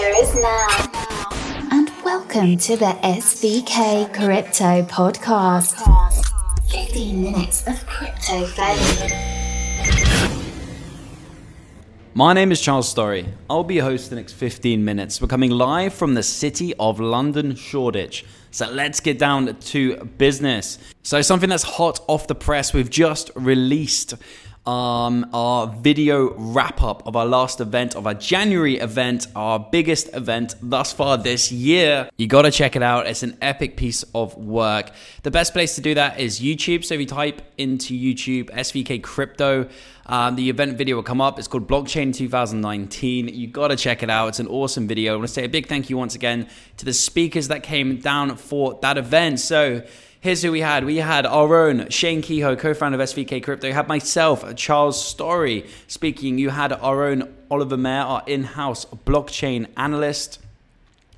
future is now. And welcome to the SVK Crypto Podcast. 15 minutes of crypto fame. My name is Charles Storry. I'll be your host the next 15 minutes. We're coming live from the city of London, Shoreditch. So let's get down to business. So, something that's hot off the press, we've just released um, our video wrap up of our last event, of our January event, our biggest event thus far this year. You got to check it out. It's an epic piece of work. The best place to do that is YouTube. So if you type into YouTube SVK Crypto, um, the event video will come up. It's called Blockchain 2019. You got to check it out. It's an awesome video. I want to say a big thank you once again to the speakers that came down for that event. So, Here's who we had. We had our own Shane Kehoe, co-founder of SVK Crypto. You had myself, Charles Storry, speaking. You had our own Oliver Mayer, our in-house blockchain analyst.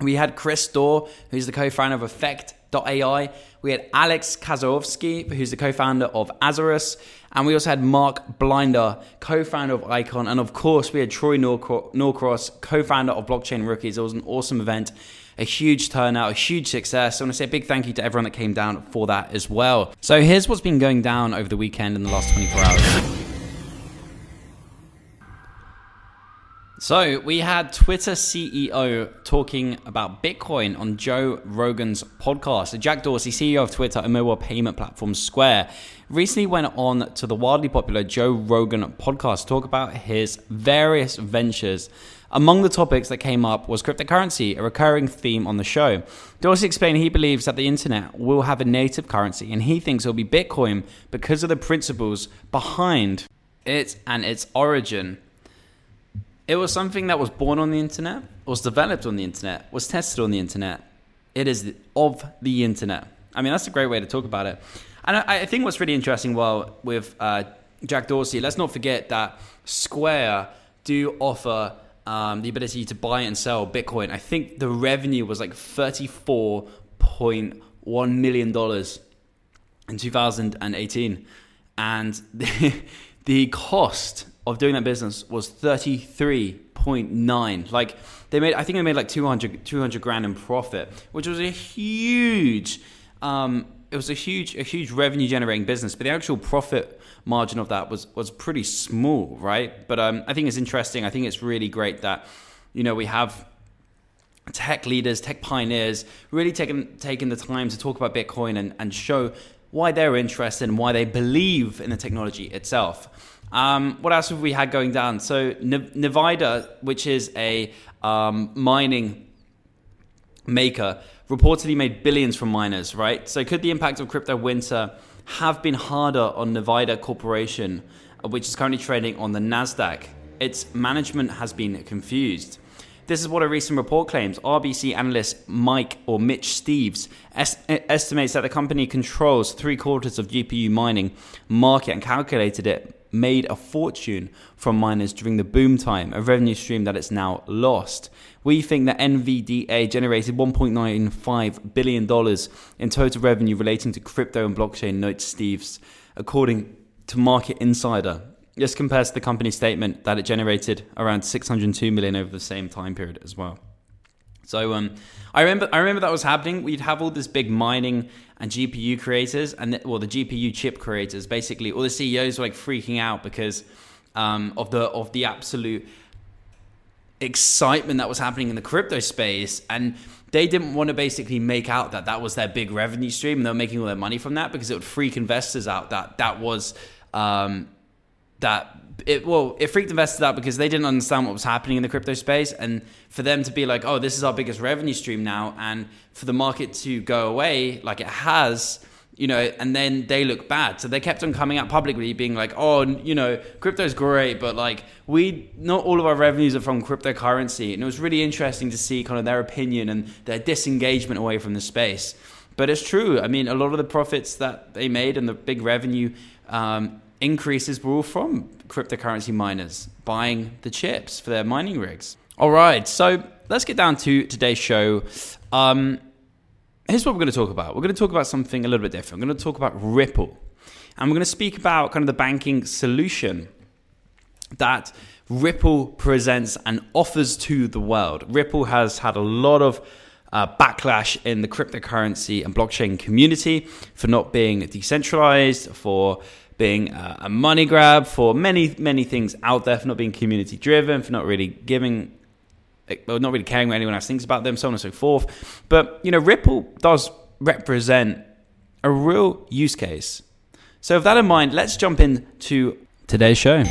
We had Chris Dorr, who's the co-founder of Effect.ai. We had Alex Kazowski, who's the co-founder of Azarus. And we also had Mark Blinder, co-founder of Icon. And of course, we had Troy Norcross, co-founder of Blockchain Rookies. It was an awesome event a huge turnout, a huge success. I want to say a big thank you to everyone that came down for that as well. So here's what's been going down over the weekend in the last 24 hours. So, we had Twitter CEO talking about Bitcoin on Joe Rogan's podcast. Jack Dorsey, CEO of Twitter and mobile payment platform Square, recently went on to the wildly popular Joe Rogan podcast to talk about his various ventures among the topics that came up was cryptocurrency, a recurring theme on the show. Dorsey explained he believes that the internet will have a native currency and he thinks it will be Bitcoin because of the principles behind it and its origin. It was something that was born on the internet, was developed on the internet, was tested on the internet. It is of the internet. I mean, that's a great way to talk about it. And I, think what's really interesting, well, with uh, Jack Dorsey, let's not forget that Square do offer um, the ability to buy and sell Bitcoin. I think the revenue was like $34.1 million in 2018. And the, cost of doing that business was 33.9. Like they made, I think they made like 200, 200 grand in profit, which was a huge, um, it was a huge, a huge revenue generating business. But the actual profit margin of that was was pretty small, right? But um, I think it's interesting. I think it's really great that you know we have tech leaders, tech pioneers, really taking taking the time to talk about Bitcoin and, and show why they're interested and why they believe in the technology itself. Um, what else have we had going down? So Nvidia, which is a um, mining maker, reportedly made billions from miners, right? So could the impact of crypto winter have been harder on Nvidia Corporation, which is currently trading on the NASDAQ. Its management has been confused. This is what a recent report claims. RBC analyst Mike or Mitch Steves est- estimates that the company controls three quarters of GPU mining market and calculated it made a fortune from miners during the boom time, a revenue stream that it's now lost. We think that NVDA generated $1.95 billion in total revenue relating to crypto and blockchain, notes Steves, according to Market Insider. This compares to the company statement that it generated around 602 million over the same time period as well. So um, I remember I remember that was happening. We'd have all this big mining and GPU creators, and the, well, the GPU chip creators. Basically, all the CEOs were like freaking out because um, of the of the absolute excitement that was happening in the crypto space, and they didn't want to basically make out that that was their big revenue stream, and they were making all their money from that because it would freak investors out that that was um, that it well it freaked investors out because they didn't understand what was happening in the crypto space. And for them to be like oh this is our biggest revenue stream now and for the market to go away like it has you know and then they look bad. So they kept on coming out publicly being like oh you know crypto's great but like we not all of our revenues are from cryptocurrency. And it was really interesting to see kind of their opinion and their disengagement away from the space. But it's true. I mean a lot of the profits that they made and the big revenue um, increases were all from cryptocurrency miners buying the chips for their mining rigs. All right, so let's get down to today's show. Um, here's what we're going to talk about. We're going to talk about something a little bit different. We're going to talk about Ripple, and we're going to speak about kind of the banking solution that Ripple presents and offers to the world. Ripple has had a lot of uh, backlash in the cryptocurrency and blockchain community for not being decentralized, for being a money grab, for many, many things out there, for not being community driven, for not really giving, well, not really caring what anyone else thinks about them, so on and so forth. But, you know, Ripple does represent a real use case. So, with that in mind, let's jump into today's show.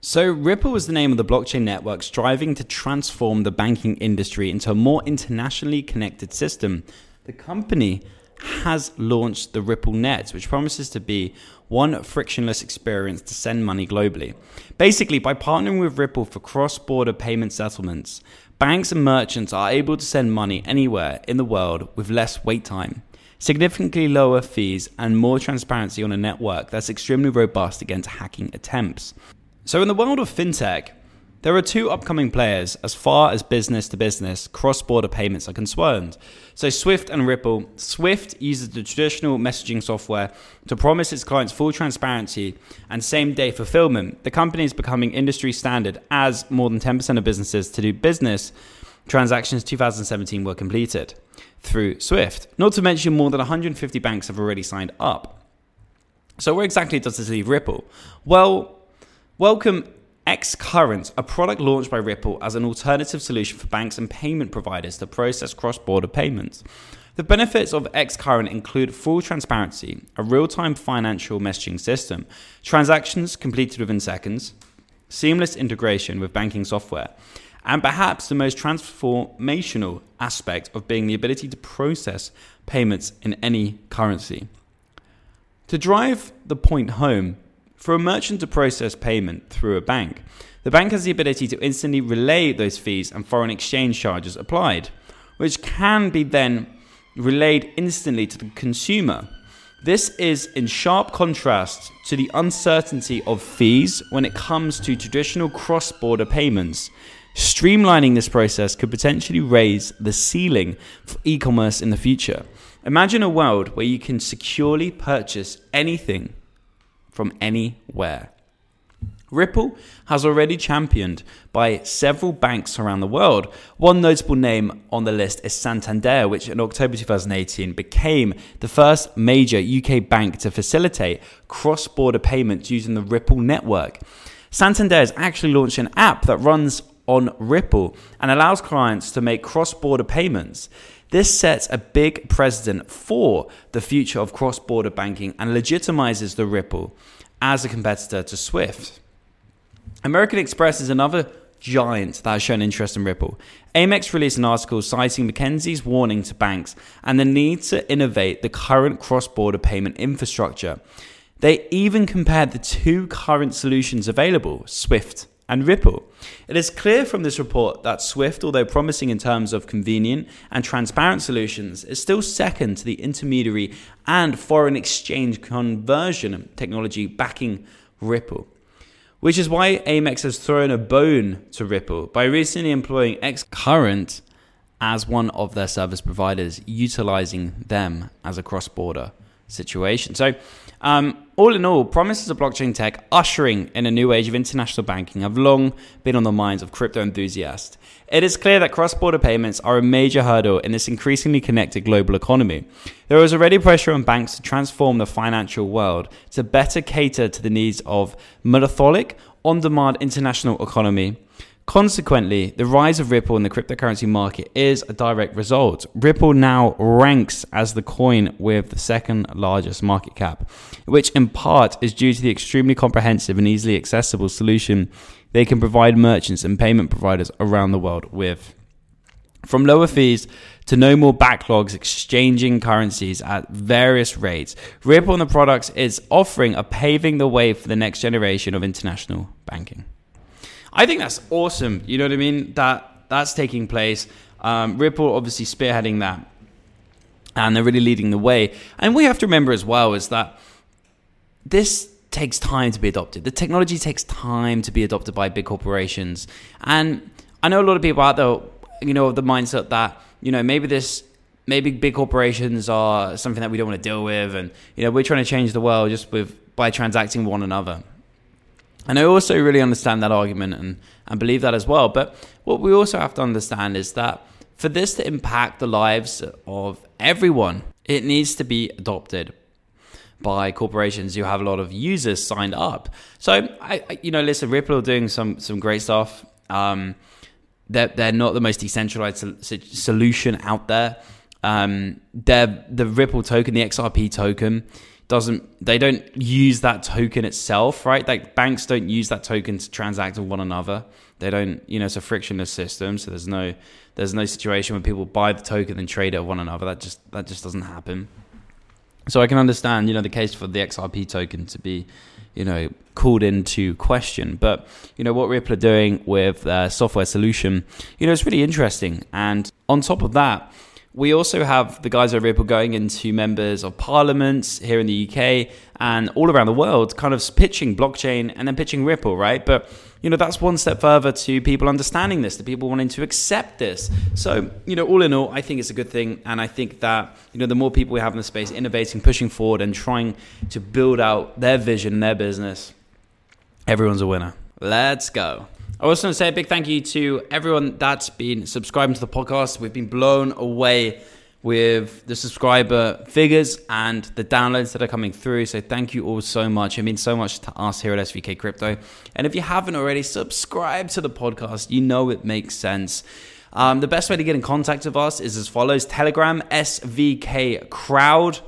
So, Ripple was the name of the blockchain network striving to transform the banking industry into a more internationally connected system. The company has launched the Ripple Net, which promises to be one frictionless experience to send money globally. Basically, by partnering with Ripple for cross border payment settlements, banks and merchants are able to send money anywhere in the world with less wait time, significantly lower fees, and more transparency on a network that's extremely robust against hacking attempts. So, in the world of fintech, there are two upcoming players as far as business to business cross border payments are concerned. So, Swift and Ripple. Swift uses the traditional messaging software to promise its clients full transparency and same day fulfillment. The company is becoming industry standard as more than 10% of businesses to do business transactions 2017 were completed through Swift. Not to mention, more than 150 banks have already signed up. So, where exactly does this leave Ripple? Well, welcome Xcurrent, a product launched by Ripple as an alternative solution for banks and payment providers to process cross border payments. The benefits of Xcurrent include full transparency, a real time financial messaging system, transactions completed within seconds, seamless integration with banking software, and perhaps the most transformational aspect of being the ability to process payments in any currency. To drive the point home, for a merchant to process payment through a bank, the bank has the ability to instantly relay those fees and foreign exchange charges applied, which can be then relayed instantly to the consumer. This is in sharp contrast to the uncertainty of fees when it comes to traditional cross border payments. Streamlining this process could potentially raise the ceiling for e commerce in the future. Imagine a world where you can securely purchase anything from anywhere. Ripple has already championed by several banks around the world. One notable name on the list is Santander, which in October 2018 became the first major UK bank to facilitate cross border payments using the Ripple network. Santander has actually launched an app that runs on Ripple and allows clients to make cross border payments. This sets a big precedent for the future of cross border banking and legitimizes the Ripple as a competitor to Swift. American Express is another giant that has shown interest in Ripple. Amex released an article citing McKinsey's warning to banks and the need to innovate the current cross border payment infrastructure. They even compared the two current solutions available, Swift and Ripple. It is clear from this report that Swift, although promising in terms of convenient and transparent solutions, is still second to the intermediary and foreign exchange conversion technology backing Ripple. Which is why Amex has thrown a bone to Ripple by recently employing Xcurrent as one of their service providers, utilizing them as a cross border situation. So, um, all in all, promises of blockchain tech ushering in a new age of international banking have long been on the minds of crypto enthusiasts. It is clear that cross border payments are a major hurdle in this increasingly connected global economy. There is already pressure on banks to transform the financial world to better cater to the needs of methodic, on demand international economy Consequently, the rise of Ripple in the cryptocurrency market is a direct result. Ripple now ranks as the coin with the second largest market cap, which in part is due to the extremely comprehensive and easily accessible solution they can provide merchants and payment providers around the world with. From lower fees to no more backlogs exchanging currencies at various rates, Ripple and the products is offering a paving the way for the next generation of international banking. I think that's awesome. You know what I mean? That that's taking place. Um, Ripple obviously spearheading that, and they're really leading the way. And we have to remember as well is that this takes time to be adopted. The technology takes time to be adopted by big corporations, and I know a lot of people out there, you know, of the mindset that you know maybe this maybe big corporations are something that we don't want to deal with and you know we're trying to change the world just with by transacting one another. And I also really understand that argument and, and believe that as well. But what we also have to understand is that for this to impact the lives of everyone, it needs to be adopted by corporations who have a lot of users signed up. So, I, I you know, listen, Ripple are doing some some great stuff. Um, they're they're not the most decentralized sol- solution out there. Um, they're the Ripple token, the XRP token doesn't they don't use that token itself right? Like banks don't use that token to transact with one another. They don't you know it's a frictionless system so there's no there's no situation where people buy the token and trade it with one another. That just that just doesn't happen. So i can understand you know the case for the xrp token to be you know called into question. But you know what ripple are doing with their software solution you know it's really interesting. And on top of that we also have the guys at Ripple going into members of parliaments here in the UK and all around the world, kind of pitching blockchain and then pitching Ripple, right? But you know that's one step further to people understanding this, to people wanting to accept this. So you know, all in all, I think it's a good thing, and I think that you know the more people we have in the space innovating, pushing forward, and trying to build out their vision, their business, everyone's a winner. Let's go. I also want to say a big thank you to everyone that's been subscribing to the podcast. We've been blown away with the subscriber figures and the downloads that are coming through. So thank you all so much. It means so much to us here at SVK Crypto. And if you haven't already, subscribe to the podcast. You know it makes sense. Um, the best way to get in contact with us is as follows Telegram, SVK Crowd.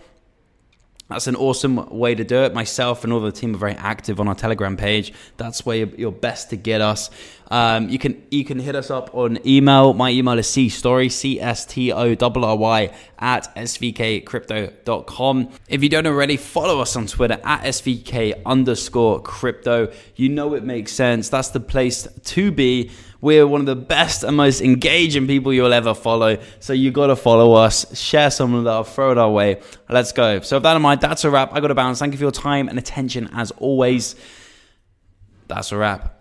That's an awesome way to do it. Myself and all the team are very active on our Telegram page. That's where you're, best to get us. Um, you can you can hit us up on email. My email is cstorry, C-S-T-O-R-R-Y, at svkcrypto.com. If you don't already, follow us on Twitter at svk underscore crypto. You know it makes sense. That's the place to be. We're one of the best and most engaging people you'll ever follow. So you got to follow us, share some that, throw it our way. Let's go. So, with that in mind, that's a wrap. I got to bounce. Thank you for your time and attention as always. That's a wrap.